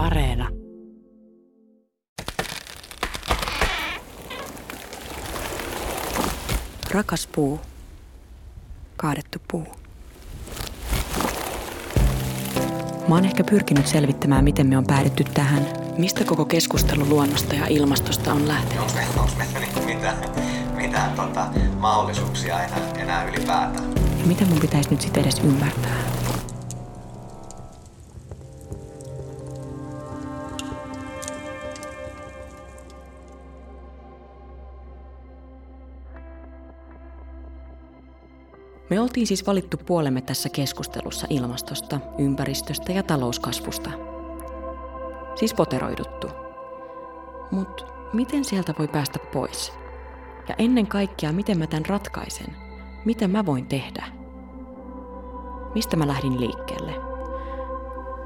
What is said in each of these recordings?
Areena. Rakas puu. Kaadettu puu. Mä oon ehkä pyrkinyt selvittämään, miten me on päädytty tähän. Mistä koko keskustelu luonnosta ja ilmastosta on lähtenyt? Onko meillä niinku mitään, mitään tota, mahdollisuuksia enää, enää ylipäätään? Ja mitä mun pitäisi nyt sitten edes ymmärtää? Me oltiin siis valittu puolemme tässä keskustelussa ilmastosta, ympäristöstä ja talouskasvusta. Siis poteroiduttu. Mutta miten sieltä voi päästä pois? Ja ennen kaikkea, miten mä tämän ratkaisen? Mitä mä voin tehdä? Mistä mä lähdin liikkeelle?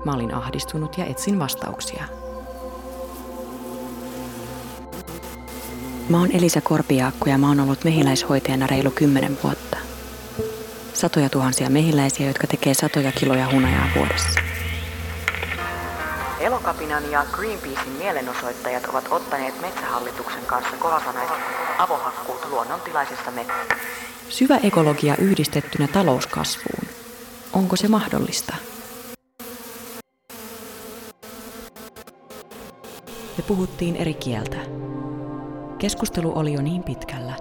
Mä olin ahdistunut ja etsin vastauksia. Mä oon Elisa Korpiaakko ja mä oon ollut mehiläishoitajana reilu kymmenen vuotta. Satoja tuhansia mehiläisiä, jotka tekee satoja kiloja hunajaa vuodessa. Elokapinan ja Greenpeacein mielenosoittajat ovat ottaneet metsähallituksen kanssa kovasanaiset avohakkuut luonnontilaisessa metsässä. Syvä ekologia yhdistettynä talouskasvuun. Onko se mahdollista? Me puhuttiin eri kieltä. Keskustelu oli jo niin pitkällä.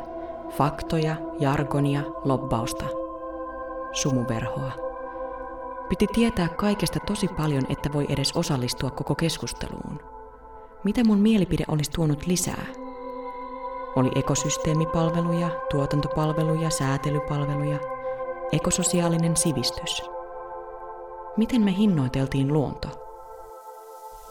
Faktoja, jargonia, lobbausta. Sumuverhoa. Piti tietää kaikesta tosi paljon, että voi edes osallistua koko keskusteluun. Mitä mun mielipide olisi tuonut lisää? Oli ekosysteemipalveluja, tuotantopalveluja, säätelypalveluja, ekososiaalinen sivistys. Miten me hinnoiteltiin luonto?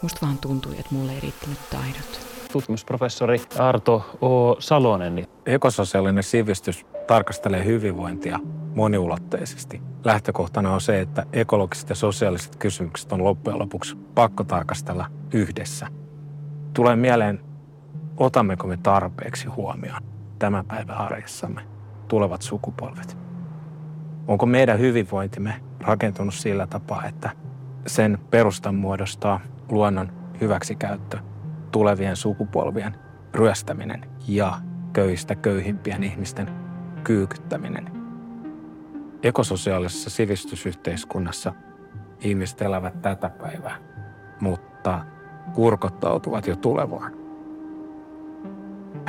Musta vaan tuntui, että mulle ei riittänyt taidot. Tutkimusprofessori Arto O. Salonen. Ekososiaalinen sivistys tarkastelee hyvinvointia moniulotteisesti. Lähtökohtana on se, että ekologiset ja sosiaaliset kysymykset on loppujen lopuksi pakko tarkastella yhdessä. Tulee mieleen, otammeko me tarpeeksi huomioon tämän päivän arjessamme tulevat sukupolvet. Onko meidän hyvinvointimme rakentunut sillä tapaa, että sen perustan muodostaa luonnon hyväksikäyttö, tulevien sukupolvien ryöstäminen ja köyhistä köyhimpien ihmisten kyykyttäminen. Ekososiaalisessa sivistysyhteiskunnassa ihmiset elävät tätä päivää, mutta kurkottautuvat jo tulevaan.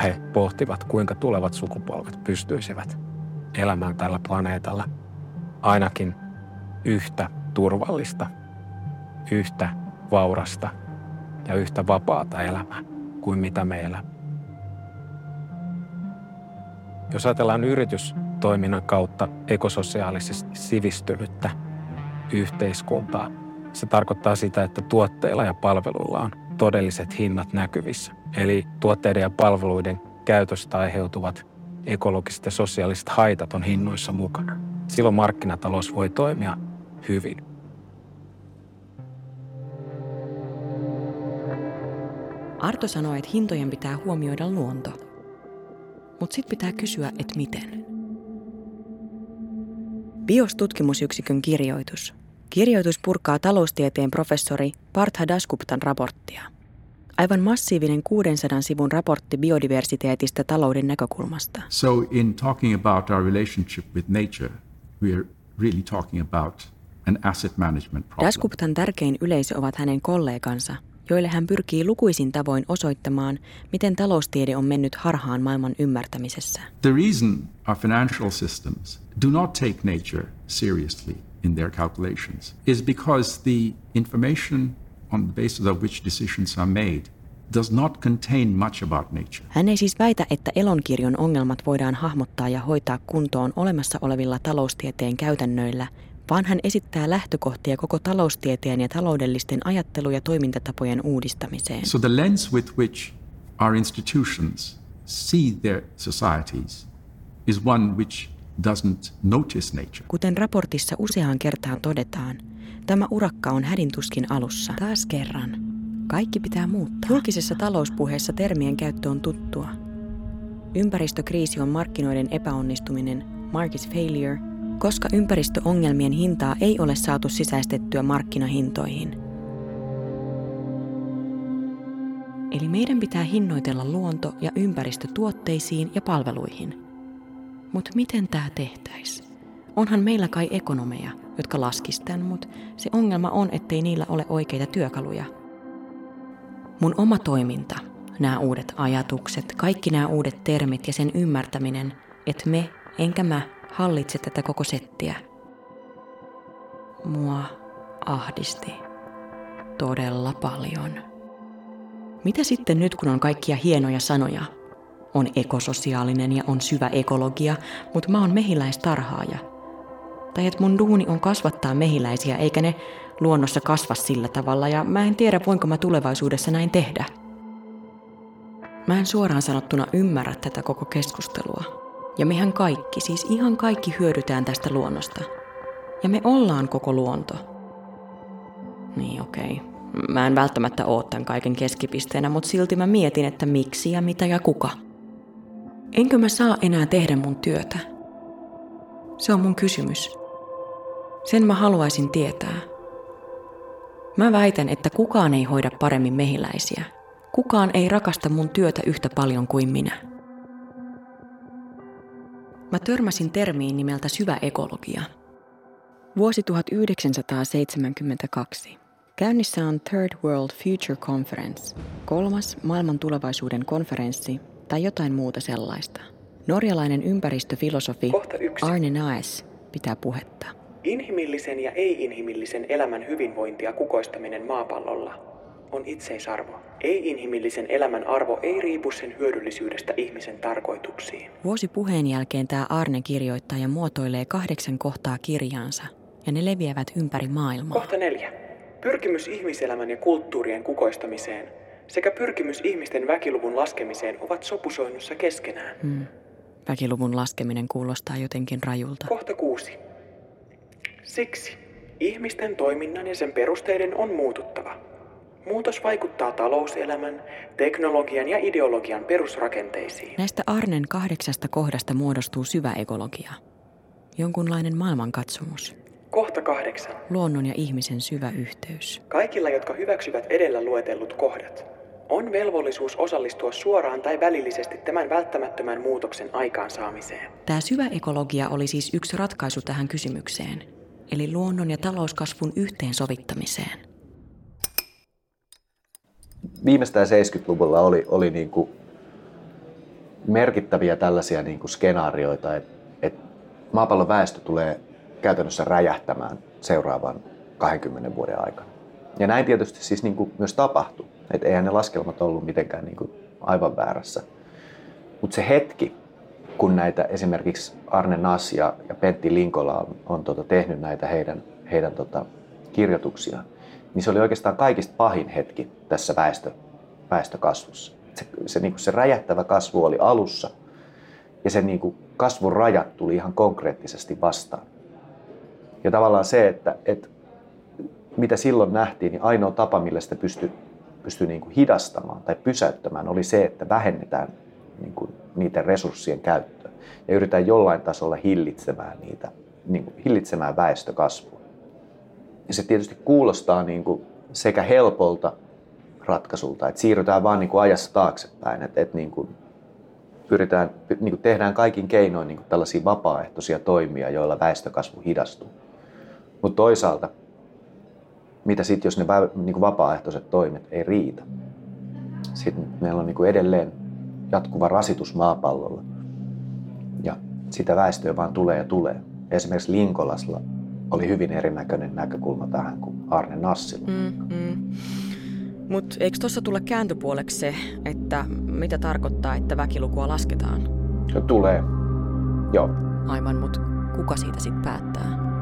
He pohtivat, kuinka tulevat sukupolvet pystyisivät elämään tällä planeetalla ainakin yhtä turvallista, yhtä vaurasta ja yhtä vapaata elämää kuin mitä me elämme. Jos ajatellaan yritystoiminnan kautta ekososiaalisesti sivistynyttä yhteiskuntaa, se tarkoittaa sitä, että tuotteilla ja palveluilla on todelliset hinnat näkyvissä. Eli tuotteiden ja palveluiden käytöstä aiheutuvat ekologiset ja sosiaaliset haitat on hinnoissa mukana. Silloin markkinatalous voi toimia hyvin. Arto sanoi, että hintojen pitää huomioida luonto. Mutta sitten pitää kysyä, että miten. BIOS-tutkimusyksikön kirjoitus. Kirjoitus purkaa taloustieteen professori Partha Dasguptan raporttia. Aivan massiivinen 600 sivun raportti biodiversiteetistä talouden näkökulmasta. So, in talking about our relationship with nature, we are really talking about an asset management problem. Dasguptan tärkein yleisö ovat hänen kollegansa, joille hän pyrkii lukuisin tavoin osoittamaan, miten taloustiede on mennyt harhaan maailman ymmärtämisessä. The reason our financial systems do not take nature seriously in their calculations is because the information on the basis of which decisions are made does not contain much about nature. Hän ei siis väitä, että elonkirjon ongelmat voidaan hahmottaa ja hoitaa kuntoon olemassa olevilla taloustieteen käytännöillä, vaan hän esittää lähtökohtia koko taloustieteen ja taloudellisten ajattelu- ja toimintatapojen uudistamiseen. So the lens with which our institutions see their societies is one which doesn't notice nature. Kuten raportissa useaan kertaan todetaan, tämä urakka on hädintuskin alussa. Taas kerran. Kaikki pitää muuttaa. Julkisessa talouspuheessa termien käyttö on tuttua. Ympäristökriisi on markkinoiden epäonnistuminen, market failure, koska ympäristöongelmien hintaa ei ole saatu sisäistettyä markkinahintoihin. Eli meidän pitää hinnoitella luonto ja ympäristö tuotteisiin ja palveluihin. Mutta miten tämä tehtäisi? Onhan meillä kai ekonomeja, jotka laskis tän, mutta se ongelma on, ettei niillä ole oikeita työkaluja. Mun oma toiminta, nämä uudet ajatukset, kaikki nämä uudet termit ja sen ymmärtäminen, että me, enkä mä, hallitse tätä koko settiä. Mua ahdisti todella paljon. Mitä sitten nyt, kun on kaikkia hienoja sanoja? On ekososiaalinen ja on syvä ekologia, mutta mä oon mehiläistarhaaja. Tai että mun duuni on kasvattaa mehiläisiä, eikä ne luonnossa kasva sillä tavalla, ja mä en tiedä, voinko mä tulevaisuudessa näin tehdä. Mä en suoraan sanottuna ymmärrä tätä koko keskustelua. Ja mehän kaikki, siis ihan kaikki hyödytään tästä luonnosta. Ja me ollaan koko luonto. Niin okei. Okay. Mä en välttämättä oo tämän kaiken keskipisteenä, mutta silti mä mietin, että miksi ja mitä ja kuka. Enkö mä saa enää tehdä mun työtä? Se on mun kysymys. Sen mä haluaisin tietää. Mä väitän, että kukaan ei hoida paremmin mehiläisiä. Kukaan ei rakasta mun työtä yhtä paljon kuin minä. Mä törmäsin termiin nimeltä syvä ekologia. Vuosi 1972. Käynnissä on Third World Future Conference, kolmas maailman tulevaisuuden konferenssi tai jotain muuta sellaista. Norjalainen ympäristöfilosofi Arne Naes pitää puhetta. Inhimillisen ja ei-inhimillisen elämän hyvinvointia kukoistaminen maapallolla on itseisarvo. Ei-inhimillisen elämän arvo ei riipu sen hyödyllisyydestä ihmisen tarkoituksiin. Vuosi puheen jälkeen tämä Arne kirjoittaa ja muotoilee kahdeksan kohtaa kirjaansa, ja ne leviävät ympäri maailmaa. Kohta neljä. Pyrkimys ihmiselämän ja kulttuurien kukoistamiseen sekä pyrkimys ihmisten väkiluvun laskemiseen ovat sopusoinnussa keskenään. Hmm. Väkiluvun laskeminen kuulostaa jotenkin rajulta. Kohta kuusi. Siksi ihmisten toiminnan ja sen perusteiden on muututtava. Muutos vaikuttaa talouselämän, teknologian ja ideologian perusrakenteisiin. Näistä Arnen kahdeksasta kohdasta muodostuu syvä ekologia. Jonkunlainen maailmankatsomus. Kohta kahdeksan. Luonnon ja ihmisen syvä yhteys. Kaikilla, jotka hyväksyvät edellä luetellut kohdat, on velvollisuus osallistua suoraan tai välillisesti tämän välttämättömän muutoksen aikaansaamiseen. Tämä syvä ekologia oli siis yksi ratkaisu tähän kysymykseen, eli luonnon ja talouskasvun yhteensovittamiseen. Viimeistään 70-luvulla oli, oli niin kuin merkittäviä tällaisia niin kuin skenaarioita, että, että maapallon väestö tulee käytännössä räjähtämään seuraavan 20 vuoden aikana. Ja näin tietysti siis niin kuin myös tapahtui. Että eihän ne laskelmat ollut mitenkään niin kuin aivan väärässä. Mutta se hetki, kun näitä esimerkiksi Arne Nass ja, ja Pentti Linkola on, on tota, tehnyt näitä heidän, heidän tota, kirjoituksiaan, niin se oli oikeastaan kaikista pahin hetki tässä väestö, väestökasvussa. Se, se, niin kuin se räjähtävä kasvu oli alussa ja se niin kuin kasvun rajat tuli ihan konkreettisesti vastaan. Ja tavallaan se, että, että mitä silloin nähtiin, niin ainoa tapa, millä sitä pystyi pysty niin hidastamaan tai pysäyttämään, oli se, että vähennetään niin kuin niiden resurssien käyttöä ja yritetään jollain tasolla hillitsemään niitä, niin kuin hillitsemään väestökasvua. Ja se tietysti kuulostaa niin kuin sekä helpolta ratkaisulta, että siirrytään vaan niin kuin ajassa taaksepäin, että, että niin kuin pyritään, niin kuin tehdään kaikin keinoin niin kuin tällaisia vapaaehtoisia toimia, joilla väestökasvu hidastuu. Mutta toisaalta, mitä sitten, jos ne niin vapaaehtoiset toimet ei riitä? Sitten meillä on niin edelleen jatkuva rasitus maapallolla. Ja sitä väestöä vaan tulee ja tulee. Esimerkiksi Linkolasla oli hyvin erinäköinen näkökulma tähän kuin Arne Nassilla. Mm, mm. Mutta eikö tuossa tule kääntöpuoleksi se, että mitä tarkoittaa, että väkilukua lasketaan? Se tulee, joo. Aivan, mutta kuka siitä sitten päättää?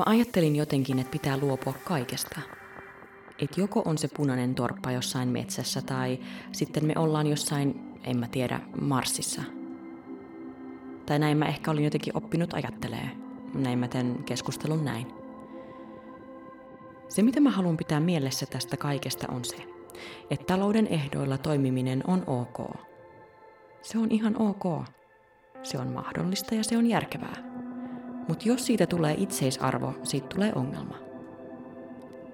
Mä ajattelin jotenkin, että pitää luopua kaikesta. Että joko on se punainen torppa jossain metsässä tai sitten me ollaan jossain, en mä tiedä, Marsissa. Tai näin mä ehkä olin jotenkin oppinut ajattelee. Näin mä teen keskustelun näin. Se, mitä mä haluan pitää mielessä tästä kaikesta on se, että talouden ehdoilla toimiminen on ok. Se on ihan ok. Se on mahdollista ja se on järkevää. Mutta jos siitä tulee itseisarvo, siitä tulee ongelma.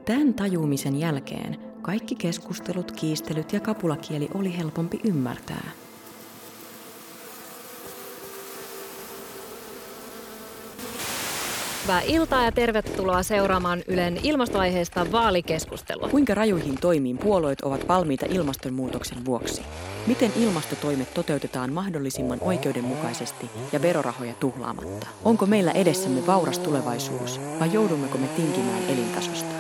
Tämän tajuumisen jälkeen kaikki keskustelut, kiistelyt ja kapulakieli oli helpompi ymmärtää – Hyvää iltaa ja tervetuloa seuraamaan Ylen ilmastoaiheesta vaalikeskustelua. Kuinka rajuihin toimiin puolueet ovat valmiita ilmastonmuutoksen vuoksi? Miten ilmastotoimet toteutetaan mahdollisimman oikeudenmukaisesti ja verorahoja tuhlaamatta? Onko meillä edessämme vauras tulevaisuus vai joudummeko me tinkimään elintasosta?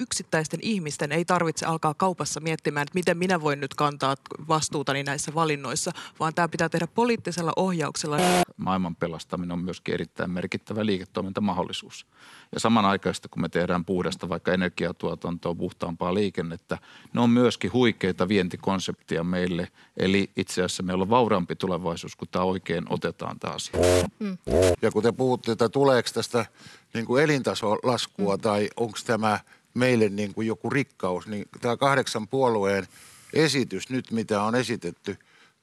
Yksittäisten ihmisten ei tarvitse alkaa kaupassa miettimään, että miten minä voin nyt kantaa vastuutani näissä valinnoissa, vaan tämä pitää tehdä poliittisella ohjauksella. Maailman pelastaminen on myöskin erittäin merkittävä liiketoimintamahdollisuus. Ja samanaikaisesti, kun me tehdään puhdasta vaikka energiatuotantoa, puhtaampaa liikennettä, ne on myöskin huikeita vientikonseptia meille. Eli itse asiassa meillä on vauraampi tulevaisuus, kun tämä oikein otetaan taas. Mm. Ja kun te puhutte, että tuleeko tästä niin kuin elintasolaskua mm. tai onko tämä meille niin kuin joku rikkaus, niin tämä kahdeksan puolueen esitys nyt, mitä on esitetty,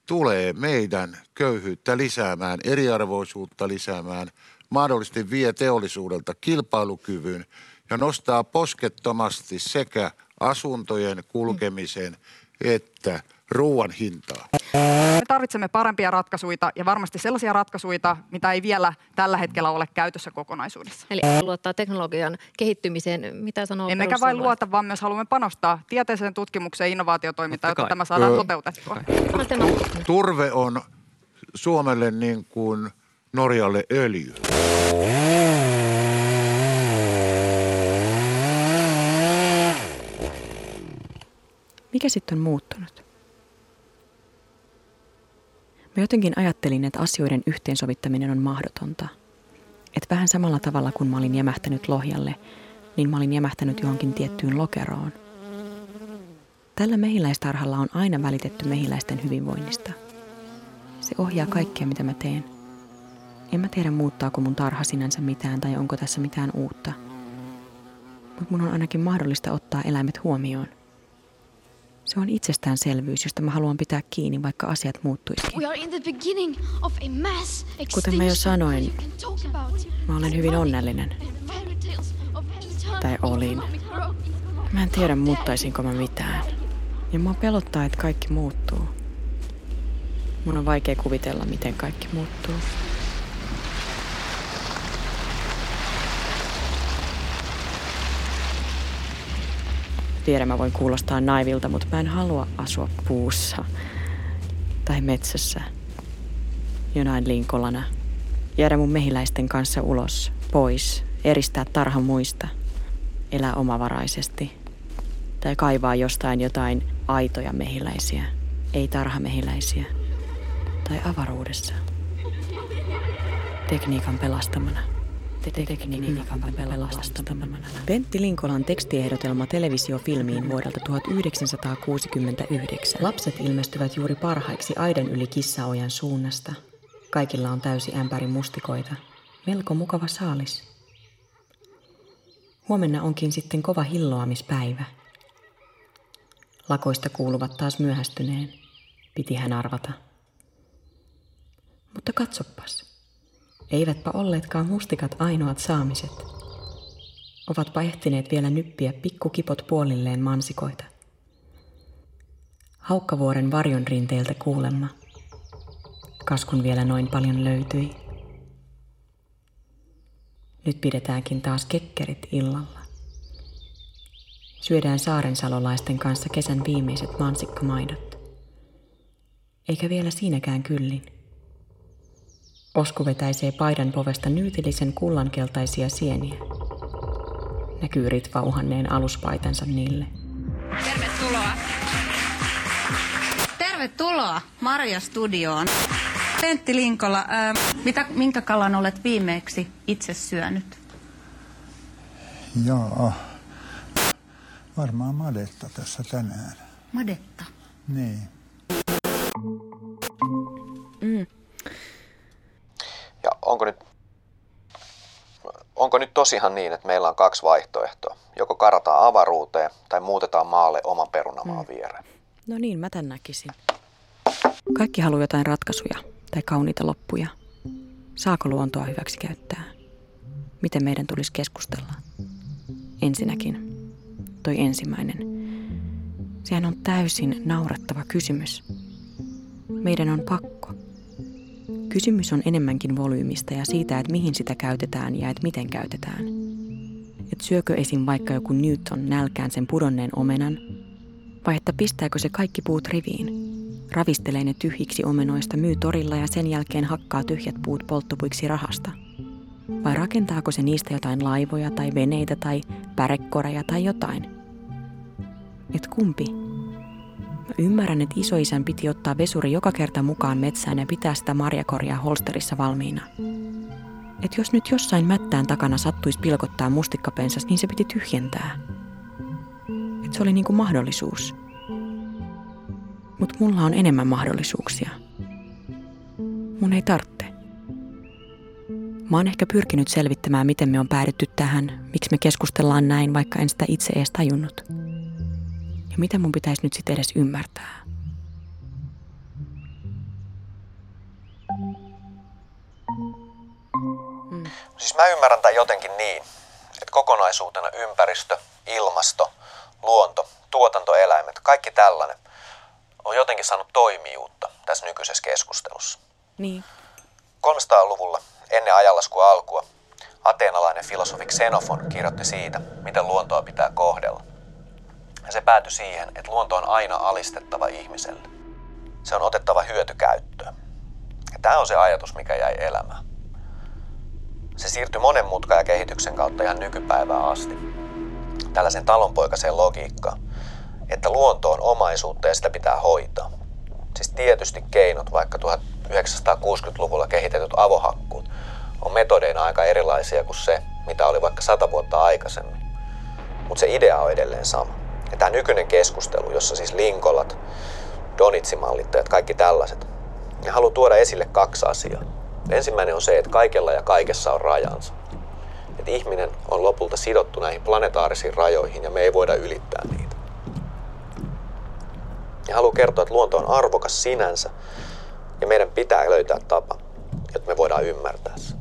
tulee meidän köyhyyttä lisäämään, eriarvoisuutta lisäämään – mahdollisesti vie teollisuudelta kilpailukyvyn ja nostaa poskettomasti sekä asuntojen kulkemisen että ruoan hintaa. Me tarvitsemme parempia ratkaisuja ja varmasti sellaisia ratkaisuja, mitä ei vielä tällä hetkellä ole käytössä kokonaisuudessa. Eli luottaa teknologian kehittymiseen. Mitä sanoo Emmekä vain luota, vaan myös haluamme panostaa tieteeseen tutkimukseen ja innovaatiotoimintaan, jotta tämä saadaan öö, toteutettua. Turve on Suomelle niin kuin Norjalle öljy. Mikä sitten on muuttunut? Mä jotenkin ajattelin, että asioiden yhteensovittaminen on mahdotonta. Että vähän samalla tavalla kuin mä olin jämähtänyt lohjalle, niin mä olin jämähtänyt johonkin tiettyyn lokeroon. Tällä mehiläistarhalla on aina välitetty mehiläisten hyvinvoinnista. Se ohjaa kaikkea, mitä mä teen – en mä tiedä muuttaako mun tarha sinänsä mitään tai onko tässä mitään uutta. Mutta mun on ainakin mahdollista ottaa eläimet huomioon. Se on itsestäänselvyys, josta mä haluan pitää kiinni, vaikka asiat muuttuisikin. Kuten mä jo sanoin, mä olen hyvin onnellinen. Tai olin. Mä en tiedä, muuttaisinko mä mitään. Ja mua pelottaa, että kaikki muuttuu. Mun on vaikea kuvitella, miten kaikki muuttuu. Tiedän, mä voin kuulostaa naivilta, mutta mä en halua asua puussa tai metsässä jonain linkolana. Jäädä mun mehiläisten kanssa ulos, pois, eristää tarha muista, elää omavaraisesti tai kaivaa jostain jotain aitoja mehiläisiä, ei tarhamehiläisiä tai avaruudessa tekniikan pelastamana tekniikan pelastamana. Pentti Linkolan tekstiehdotelma televisiofilmiin vuodelta 1969. Lapset ilmestyvät juuri parhaiksi aiden yli kissaojan suunnasta. Kaikilla on täysi ämpäri mustikoita. Melko mukava saalis. Huomenna onkin sitten kova hilloamispäivä. Lakoista kuuluvat taas myöhästyneen, piti hän arvata. Mutta katsopas. Eivätpä olleetkaan mustikat ainoat saamiset. Ovatpa ehtineet vielä nyppiä pikkukipot puolilleen mansikoita. Haukkavuoren varjon rinteiltä kuulemma. Kaskun vielä noin paljon löytyi. Nyt pidetäänkin taas kekkerit illalla. Syödään saarensalolaisten kanssa kesän viimeiset mansikkamaidot. Eikä vielä siinäkään kyllin. Osku vetäisee paidan povesta nyytillisen kullankeltaisia sieniä. Näkyy Ritva uhanneen aluspaitansa niille. Tervetuloa. Tervetuloa Marja Studioon. Pentti Linkola, ää, mitä, minkä kalan olet viimeksi itse syönyt? Joo, varmaan madetta tässä tänään. Madetta? Niin. Tosiaan niin, että meillä on kaksi vaihtoehtoa? Joko karataan avaruuteen tai muutetaan maalle oman perunamaan Mm. viereen. No niin, mä tän näkisin. Kaikki haluaa jotain ratkaisuja tai kauniita loppuja. Saako luontoa hyväksi käyttää? Miten meidän tulisi keskustella? Ensinnäkin, toi ensimmäinen. Sehän on täysin naurettava kysymys. Meidän on pakko. Kysymys on enemmänkin volyymista ja siitä, että mihin sitä käytetään ja että miten käytetään. Et syökö esim. vaikka joku Newton nälkään sen pudonneen omenan, vai että pistääkö se kaikki puut riviin? Ravistelee ne tyhjiksi omenoista, myy torilla ja sen jälkeen hakkaa tyhjät puut polttopuiksi rahasta. Vai rakentaako se niistä jotain laivoja tai veneitä tai pärekoreja tai jotain? Et kumpi? Mä ymmärrän, että isoisän piti ottaa vesuri joka kerta mukaan metsään ja pitää sitä marjakorjaa holsterissa valmiina. Et jos nyt jossain mättään takana sattuisi pilkottaa mustikkapensas, niin se piti tyhjentää. Et se oli niinku mahdollisuus. Mutta mulla on enemmän mahdollisuuksia. Mun ei tarvitse. Mä oon ehkä pyrkinyt selvittämään, miten me on päädytty tähän, miksi me keskustellaan näin, vaikka en sitä itse edes tajunnut. Ja mitä mun pitäisi nyt sitten edes ymmärtää. Siis mä ymmärrän tämän jotenkin niin, että kokonaisuutena ympäristö, ilmasto, luonto, tuotantoeläimet, kaikki tällainen on jotenkin saanut toimijuutta tässä nykyisessä keskustelussa. Niin. 300-luvulla ennen ajanlaskun alkua ateenalainen filosofi Xenofon kirjoitti siitä, miten luontoa pitää kohdella. Ja se päätyi siihen, että luonto on aina alistettava ihmiselle. Se on otettava hyötykäyttöön. Ja tämä on se ajatus, mikä jäi elämään. Se siirtyi monen mutkan ja kehityksen kautta ihan nykypäivään asti. Tällaisen talonpoikaiseen logiikkaan, että luonto on omaisuutta ja sitä pitää hoitaa. Siis tietysti keinot, vaikka 1960-luvulla kehitetyt avohakkuut, on metodeina aika erilaisia kuin se, mitä oli vaikka sata vuotta aikaisemmin. Mutta se idea on edelleen sama. Ja tämä nykyinen keskustelu, jossa siis Linkolat, Donitsimallittajat, kaikki tällaiset, ne haluaa tuoda esille kaksi asiaa. Ensimmäinen on se, että kaikella ja kaikessa on rajansa. Että ihminen on lopulta sidottu näihin planetaarisiin rajoihin ja me ei voida ylittää niitä. Ja haluan kertoa, että luonto on arvokas sinänsä ja meidän pitää löytää tapa, jotta me voidaan ymmärtää se.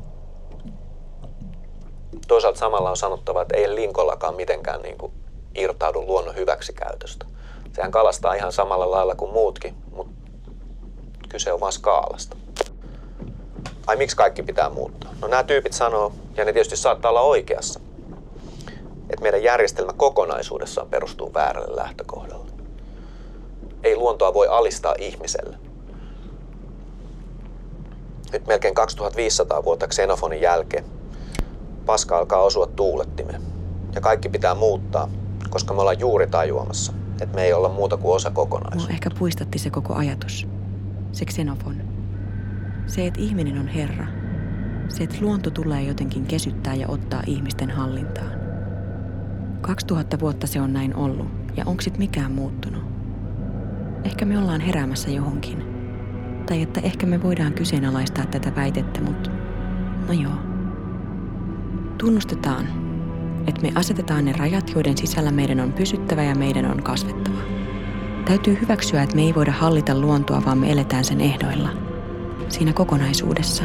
Toisaalta samalla on sanottava, että ei Linkollakaan mitenkään niin kuin irtaudu luonnon hyväksikäytöstä. Sehän kalastaa ihan samalla lailla kuin muutkin, mutta kyse on vaan skaalasta. Ai miksi kaikki pitää muuttaa? No nämä tyypit sanoo, ja ne tietysti saattaa olla oikeassa, että meidän järjestelmä kokonaisuudessaan perustuu väärälle lähtökohdalle. Ei luontoa voi alistaa ihmiselle. Nyt melkein 2500 vuotta Xenofonin jälkeen paska alkaa osua tuulettimeen. Ja kaikki pitää muuttaa, koska me ollaan juuri tajuamassa, että me ei olla muuta kuin osa kokonaisuutta. Mua ehkä puistatti se koko ajatus. Se Xenofon. Se, että ihminen on herra. Se, että luonto tulee jotenkin kesyttää ja ottaa ihmisten hallintaan. 2000 vuotta se on näin ollut, ja onko sit mikään muuttunut? Ehkä me ollaan heräämässä johonkin. Tai että ehkä me voidaan kyseenalaistaa tätä väitettä, mutta no joo. Tunnustetaan, että me asetetaan ne rajat, joiden sisällä meidän on pysyttävä ja meidän on kasvettava. Täytyy hyväksyä, että me ei voida hallita luontoa, vaan me eletään sen ehdoilla. Siinä kokonaisuudessa.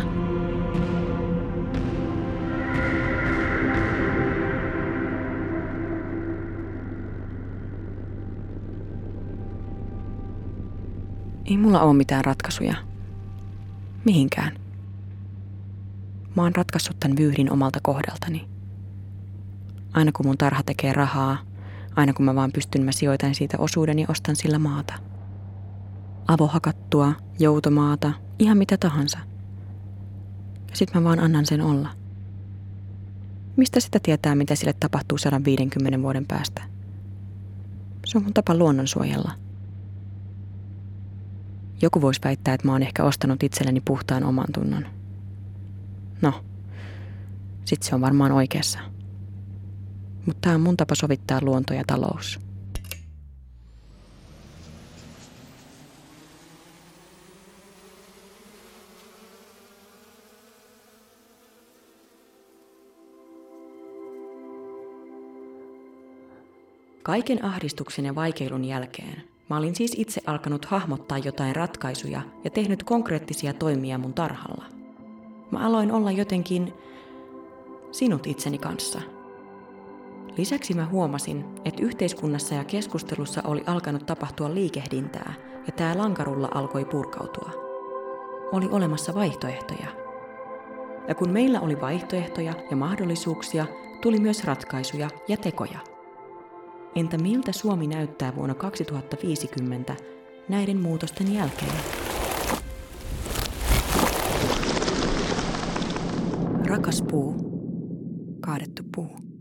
Ei mulla ole mitään ratkaisuja. Mihinkään. Mä oon ratkaissut tämän vyyhdin omalta kohdaltani. Aina kun mun tarha tekee rahaa, aina kun mä vaan pystyn, mä sijoitan siitä osuuden ja ostan sillä maata. Avohakattua, joutomaata, ihan mitä tahansa. Ja sit mä vaan annan sen olla. Mistä sitä tietää, mitä sille tapahtuu 150 vuoden päästä? Se on mun tapa luonnonsuojella. Joku voisi väittää, että mä oon ehkä ostanut itselleni puhtaan oman tunnon. No, sit se on varmaan oikeassa. Mutta tämä on mun tapa sovittaa luonto ja talous. Kaiken ahdistuksen ja vaikeilun jälkeen mä olin siis itse alkanut hahmottaa jotain ratkaisuja ja tehnyt konkreettisia toimia mun tarhalla. Mä aloin olla jotenkin sinut itseni kanssa. Lisäksi mä huomasin, että yhteiskunnassa ja keskustelussa oli alkanut tapahtua liikehdintää ja tämä lankarulla alkoi purkautua. Oli olemassa vaihtoehtoja. Ja kun meillä oli vaihtoehtoja ja mahdollisuuksia, tuli myös ratkaisuja ja tekoja. Entä miltä Suomi näyttää vuonna 2050 näiden muutosten jälkeen? Rakas puu, kaadettu puu.